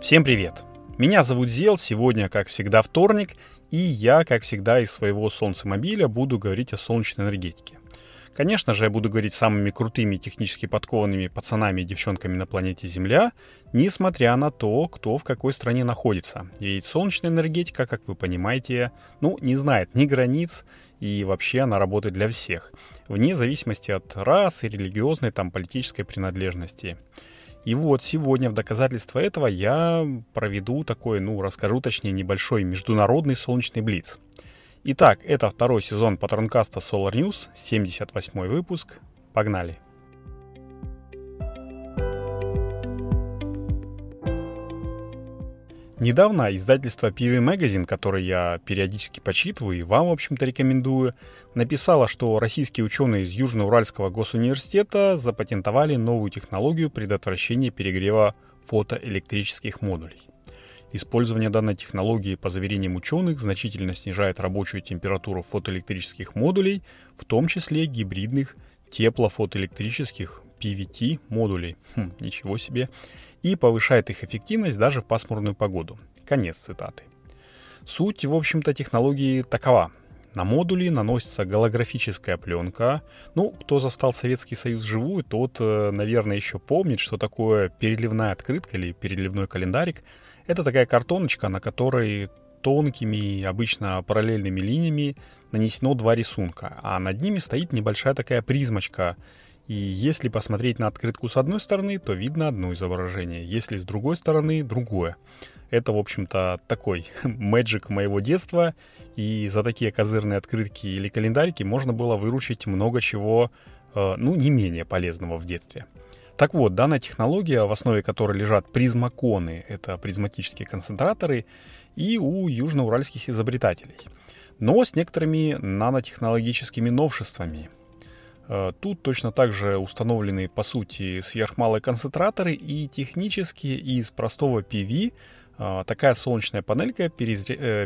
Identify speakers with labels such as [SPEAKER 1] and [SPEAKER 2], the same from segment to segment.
[SPEAKER 1] Всем привет! Меня зовут Зел, сегодня, как всегда, вторник, и я, как всегда, из своего солнцемобиля буду говорить о солнечной энергетике. Конечно же, я буду говорить самыми крутыми технически подкованными пацанами и девчонками на планете Земля, несмотря на то, кто в какой стране находится. Ведь солнечная энергетика, как вы понимаете, ну, не знает ни границ, и вообще она работает для всех, вне зависимости от расы, религиозной, там, политической принадлежности. И вот сегодня в доказательство этого я проведу такой, ну, расскажу точнее, небольшой международный солнечный блиц. Итак, это второй сезон патронкаста Solar News, 78 выпуск. Погнали! Недавно издательство PV Magazine, которое я периодически почитываю и вам, в общем-то, рекомендую, написало, что российские ученые из Южноуральского госуниверситета запатентовали новую технологию предотвращения перегрева фотоэлектрических модулей. Использование данной технологии, по заверениям ученых, значительно снижает рабочую температуру фотоэлектрических модулей, в том числе гибридных теплофотоэлектрических PVT модулей. Хм, ничего себе и повышает их эффективность даже в пасмурную погоду. Конец цитаты. Суть, в общем-то, технологии такова. На модули наносится голографическая пленка. Ну, кто застал Советский Союз живую, тот, э, наверное, еще помнит, что такое переливная открытка или переливной календарик. Это такая картоночка, на которой тонкими, обычно параллельными линиями нанесено два рисунка, а над ними стоит небольшая такая призмочка, и если посмотреть на открытку с одной стороны, то видно одно изображение, если с другой стороны другое. Это, в общем-то, такой мэджик моего детства, и за такие козырные открытки или календарики можно было выручить много чего, э, ну, не менее полезного в детстве. Так вот, данная технология, в основе которой лежат призмаконы, это призматические концентраторы, и у южноуральских изобретателей. Но с некоторыми нанотехнологическими новшествами – тут точно так же установлены, по сути, сверхмалые концентраторы и технически из простого PV э, такая солнечная панелька э,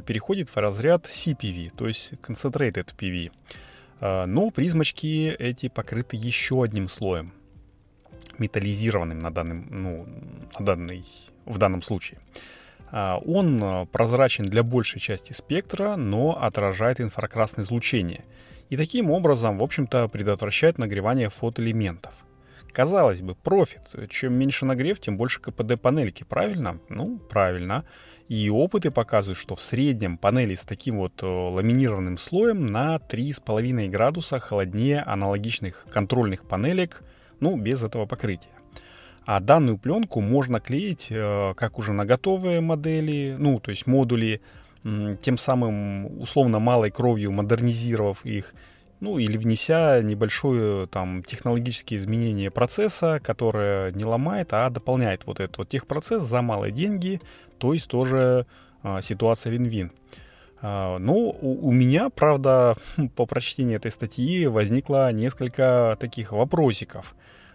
[SPEAKER 1] переходит в разряд CPV, то есть Concentrated PV. Но призмочки эти покрыты еще одним слоем, металлизированным на данном, ну, на данный, в данном случае. Он прозрачен для большей части спектра, но отражает инфракрасное излучение – и таким образом, в общем-то, предотвращает нагревание фотоэлементов. Казалось бы, профит. Чем меньше нагрев, тем больше КПД панельки, правильно? Ну, правильно. И опыты показывают, что в среднем панели с таким вот э, ламинированным слоем на 3,5 градуса холоднее аналогичных контрольных панелек, ну, без этого покрытия. А данную пленку можно клеить э, как уже на готовые модели, ну, то есть модули, тем самым условно малой кровью модернизировав их, ну или внеся небольшое там технологические изменения процесса, которое не ломает, а дополняет вот этот вот техпроцесс за малые деньги, то есть тоже а, ситуация вин-вин. А, ну, у, у меня, правда, по прочтении этой статьи возникло несколько таких вопросиков.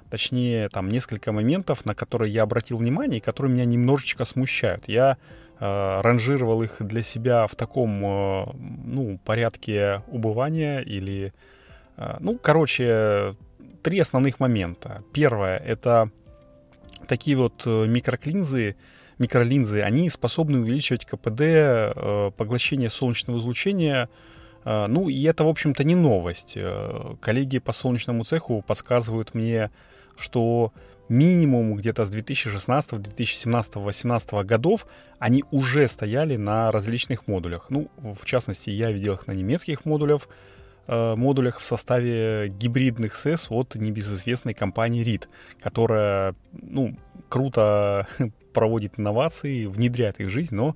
[SPEAKER 1] Точнее, там несколько моментов, на которые я обратил внимание и которые меня немножечко смущают. Я э, ранжировал их для себя в таком, э, ну, порядке убывания или, э, ну, короче, три основных момента. Первое — это такие вот э, микроклинзы, микролинзы, они способны увеличивать КПД э, поглощения солнечного излучения э, ну, и это, в общем-то, не новость. Э, коллеги по солнечному цеху подсказывают мне что минимум где-то с 2016, 2017, 2018 годов они уже стояли на различных модулях. Ну, в частности, я видел их на немецких модулях, э, модулях в составе гибридных СЭС от небезызвестной компании RIT, которая, ну, круто проводит инновации, внедряет их в жизнь, но,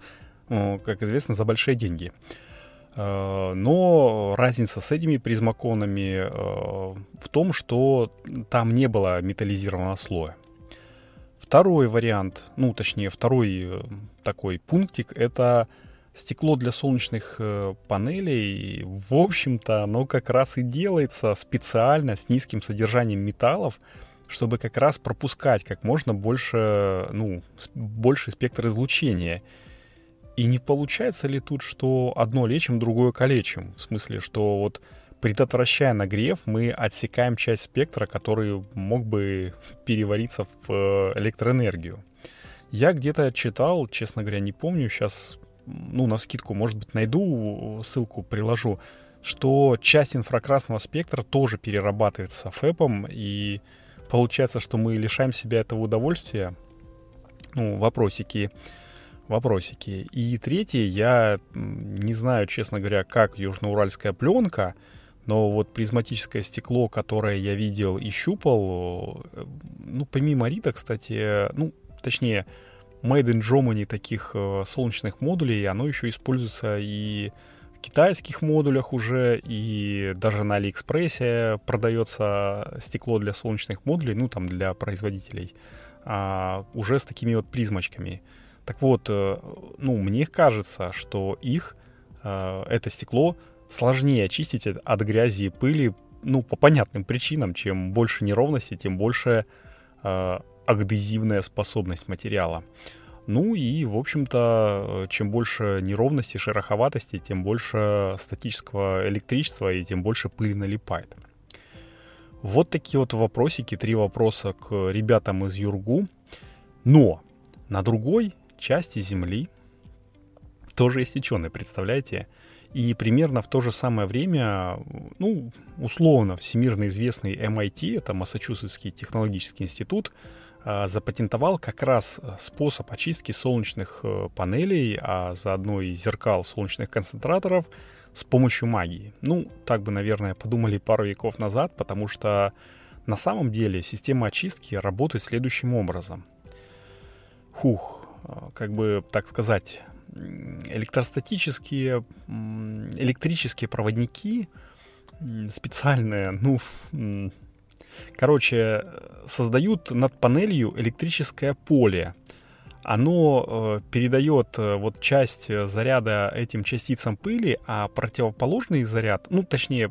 [SPEAKER 1] как известно, за большие деньги. Э, но разница с этими призмаконами э, в том, что там не было металлизированного слоя. Второй вариант, ну точнее второй э, такой пунктик, это стекло для солнечных панелей. В общем-то, оно как раз и делается специально с низким содержанием металлов, чтобы как раз пропускать как можно больше, ну, больше спектр излучения. И не получается ли тут, что одно лечим, другое калечим? В смысле, что вот предотвращая нагрев, мы отсекаем часть спектра, который мог бы перевариться в э, электроэнергию. Я где-то читал, честно говоря, не помню, сейчас, ну, на скидку, может быть, найду, ссылку приложу, что часть инфракрасного спектра тоже перерабатывается ФЭПом, и получается, что мы лишаем себя этого удовольствия. Ну, вопросики. И третье, я не знаю, честно говоря, как южноуральская пленка, но вот призматическое стекло, которое я видел и щупал, э, ну, помимо Рита, кстати, ну, точнее, Made in Germany таких э, солнечных модулей, оно еще используется и китайских модулях уже, и даже на Алиэкспрессе продается стекло для солнечных модулей, ну там для производителей, а, уже с такими вот призмочками. Так вот, э, ну, мне кажется, что их, э, это стекло, сложнее очистить от грязи и пыли, ну, по понятным причинам. Чем больше неровности, тем больше э, адгезивная способность материала. Ну и, в общем-то, чем больше неровности, шероховатости, тем больше статического электричества и тем больше пыли налипает. Вот такие вот вопросики, три вопроса к ребятам из Юргу. Но на другой части Земли тоже есть ученые, представляете? И примерно в то же самое время, ну, условно, всемирно известный MIT, это Массачусетский технологический институт, а, запатентовал как раз э, способ очистки солнечных э, панелей, а заодно и зеркал солнечных концентраторов с помощью магии. Ну, так бы, наверное, подумали пару веков назад, потому что на самом деле система очистки работает следующим образом. Хух, как бы, так сказать, электростатические, электрические проводники специальные, ну, Короче, создают над панелью электрическое поле. Оно э, передает э, вот часть заряда этим частицам пыли, а противоположный заряд, ну точнее,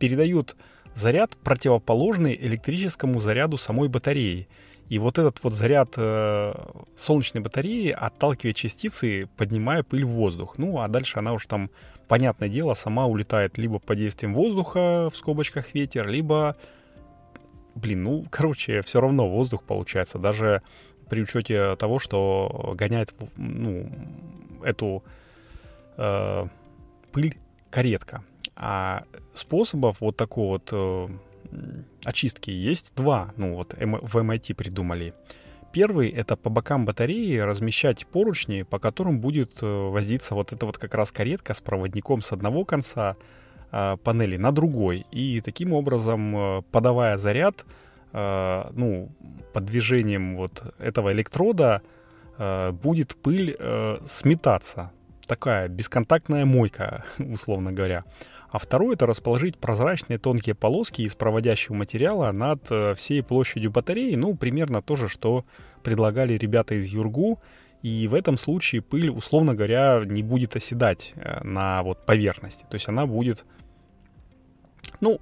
[SPEAKER 1] передают заряд противоположный электрическому заряду самой батареи. И вот этот вот заряд э, солнечной батареи отталкивает частицы, поднимая пыль в воздух. Ну, а дальше она уж там, понятное дело, сама улетает либо под действием воздуха, в скобочках ветер, либо блин, ну, короче, все равно воздух получается, даже при учете того, что гоняет, ну, эту э, пыль каретка. А способов вот такой вот э, очистки есть два, ну вот в MIT придумали. Первый — это по бокам батареи размещать поручни, по которым будет э, возиться вот эта вот как раз каретка с проводником с одного конца, э, панели на другой. И таким образом, э, подавая заряд, э, ну, под движением вот этого электрода, э, будет пыль э, сметаться. Такая бесконтактная мойка, условно говоря. А второе — это расположить прозрачные тонкие полоски из проводящего материала над э, всей площадью батареи. Ну, примерно то же, что предлагали ребята из Юргу. И в этом случае пыль, условно говоря, не будет оседать э, на вот поверхности. То есть она будет ну,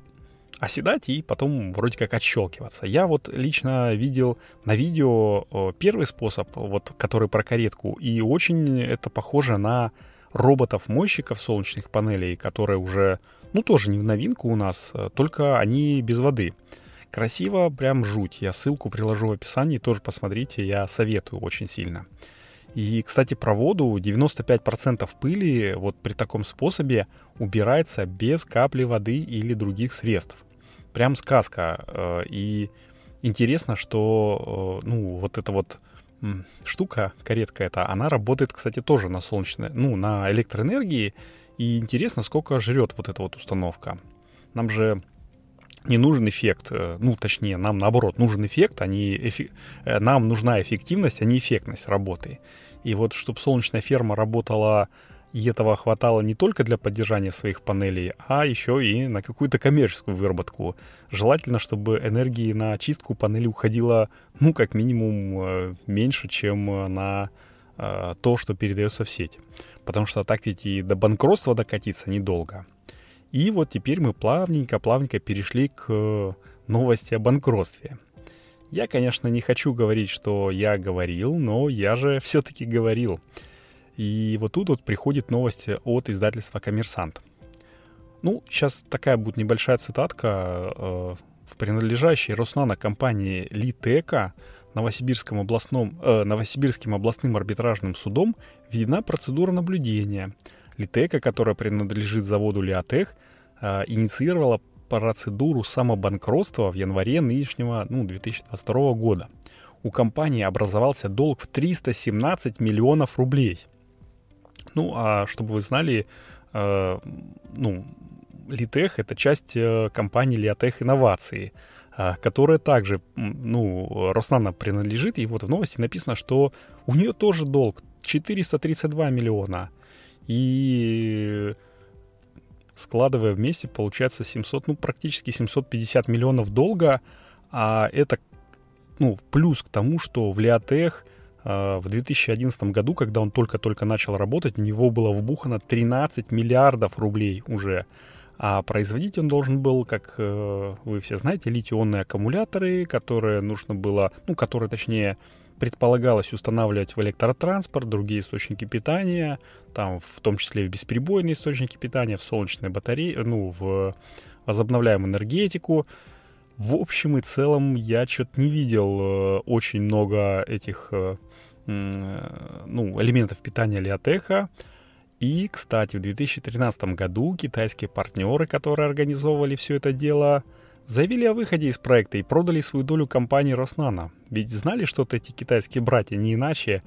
[SPEAKER 1] оседать и потом вроде как отщелкиваться. Я вот лично видел на видео первый способ, вот, который про каретку, и очень это похоже на роботов-мойщиков солнечных панелей, которые уже, ну, тоже не в новинку у нас, только они без воды. Красиво, прям жуть. Я ссылку приложу в описании, тоже посмотрите, я советую очень сильно. И, кстати, про воду 95% пыли вот при таком способе убирается без капли воды или других средств. Прям сказка. Э, и интересно, что э, ну, вот эта вот штука, каретка эта, она работает, кстати, тоже на солнечной, ну, на электроэнергии. И интересно, сколько жрет вот эта вот установка. Нам же не нужен эффект, э, ну, точнее, нам наоборот нужен эффект, а не эфи... нам нужна эффективность, а не эффектность работы. И вот чтобы солнечная ферма работала, и этого хватало не только для поддержания своих панелей, а еще и на какую-то коммерческую выработку. Желательно, чтобы энергии на очистку панели уходило, ну, как минимум, э, меньше, чем на э, то, что передается в сеть. Потому что так ведь и до банкротства докатиться недолго. И вот теперь мы плавненько-плавненько перешли к новости о банкротстве. Я, конечно, не хочу говорить, что я говорил, но я же все-таки говорил. И вот тут вот приходит новость от издательства «Коммерсант». Ну, сейчас такая будет небольшая цитатка. Э, в принадлежащей Роснано компании Литека Новосибирском областном, э, Новосибирским областным арбитражным судом введена процедура наблюдения. Литека, которая принадлежит заводу Лиотех, э, инициировала процедуру самобанкротства в январе нынешнего, ну, 2022 года. У компании образовался долг в 317 миллионов рублей. Ну, а чтобы вы знали, э, ну, Литех — это часть э, компании Лиотех Инновации, э, которая также, ну, Роснана принадлежит, и вот в новости написано, что у нее тоже долг 432 миллиона. И складывая вместе, получается 700, ну, практически 750 миллионов долга, а это, ну, плюс к тому, что в Лиотех э, в 2011 году, когда он только-только начал работать, у него было вбухано 13 миллиардов рублей уже. А производить он должен был, как э, вы все знаете, литий-ионные аккумуляторы, которые нужно было, ну, которые, точнее, предполагалось устанавливать в электротранспорт, другие источники питания, там в том числе в бесперебойные источники питания, в солнечные батареи, ну, в возобновляемую энергетику. В общем и целом я что-то не видел э, очень много этих э, э, ну, элементов питания Лиотеха. И, кстати, в 2013 году китайские партнеры, которые организовывали все это дело, заявили о выходе из проекта и продали свою долю компании Роснана. Ведь знали что-то эти китайские братья не иначе.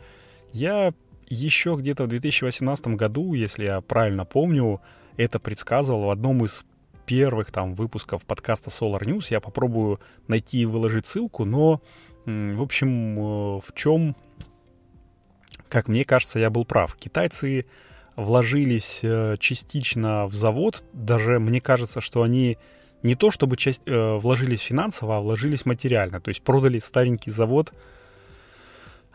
[SPEAKER 1] Я еще где-то в 2018 году, если я правильно помню, это предсказывал в одном из первых там выпусков подкаста Solar News. Я попробую найти и выложить ссылку, но, в общем, э, в чем, как мне кажется, я был прав. Китайцы вложились э, частично в завод. Даже мне кажется, что они не то чтобы часть, э, вложились финансово, а вложились материально. То есть продали старенький завод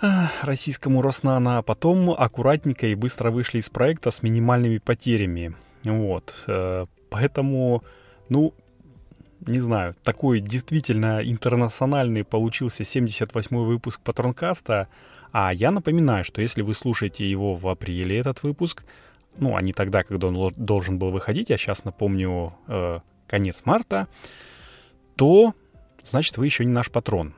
[SPEAKER 1] э, российскому Роснана, а потом аккуратненько и быстро вышли из проекта с минимальными потерями. Вот. Э, поэтому, ну, не знаю, такой действительно интернациональный получился 78-й выпуск Патронкаста. А я напоминаю, что если вы слушаете его в апреле, этот выпуск, ну, а не тогда, когда он должен был выходить, я сейчас напомню э, конец марта, то, значит, вы еще не наш патрон.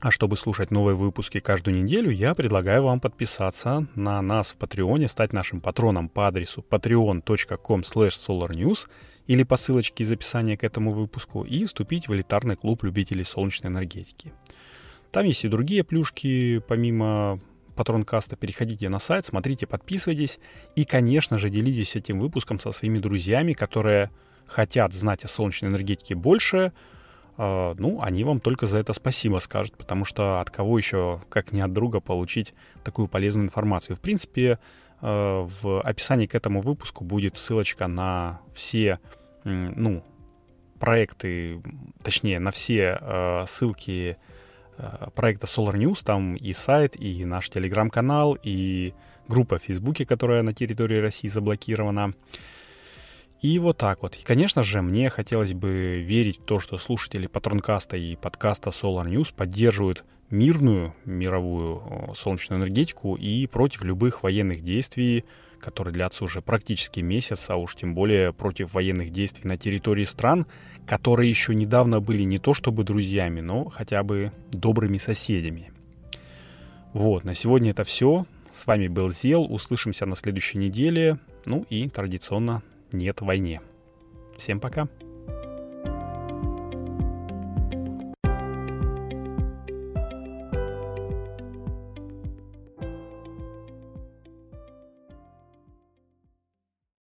[SPEAKER 1] А чтобы слушать новые выпуски каждую неделю, я предлагаю вам подписаться на нас в Патреоне, стать нашим патроном по адресу patreon.com solarnews или по ссылочке из описания к этому выпуску и вступить в элитарный клуб любителей солнечной энергетики. Там есть и другие плюшки, помимо Патронкаста. Переходите на сайт, смотрите, подписывайтесь. И, конечно же, делитесь этим выпуском со своими друзьями, которые хотят знать о солнечной энергетике больше. Э, ну, они вам только за это спасибо скажут, потому что от кого еще, как не от друга, получить такую полезную информацию. В принципе, э, в описании к этому выпуску будет ссылочка на все, ну, проекты, точнее, на все э, ссылки проекта Solar News, там и сайт, и наш телеграм-канал, и группа в Фейсбуке, которая на территории России заблокирована. И вот так вот. И, конечно же, мне хотелось бы верить в то, что слушатели Патронкаста и подкаста Solar News поддерживают мирную мировую солнечную энергетику и против любых военных действий, которые длятся уже практически месяц, а уж тем более против военных действий на территории стран, которые еще недавно были не то чтобы друзьями, но хотя бы добрыми соседями. Вот, на сегодня это все. С вами был Зел. Услышимся на следующей неделе. Ну и традиционно нет войне. Всем пока.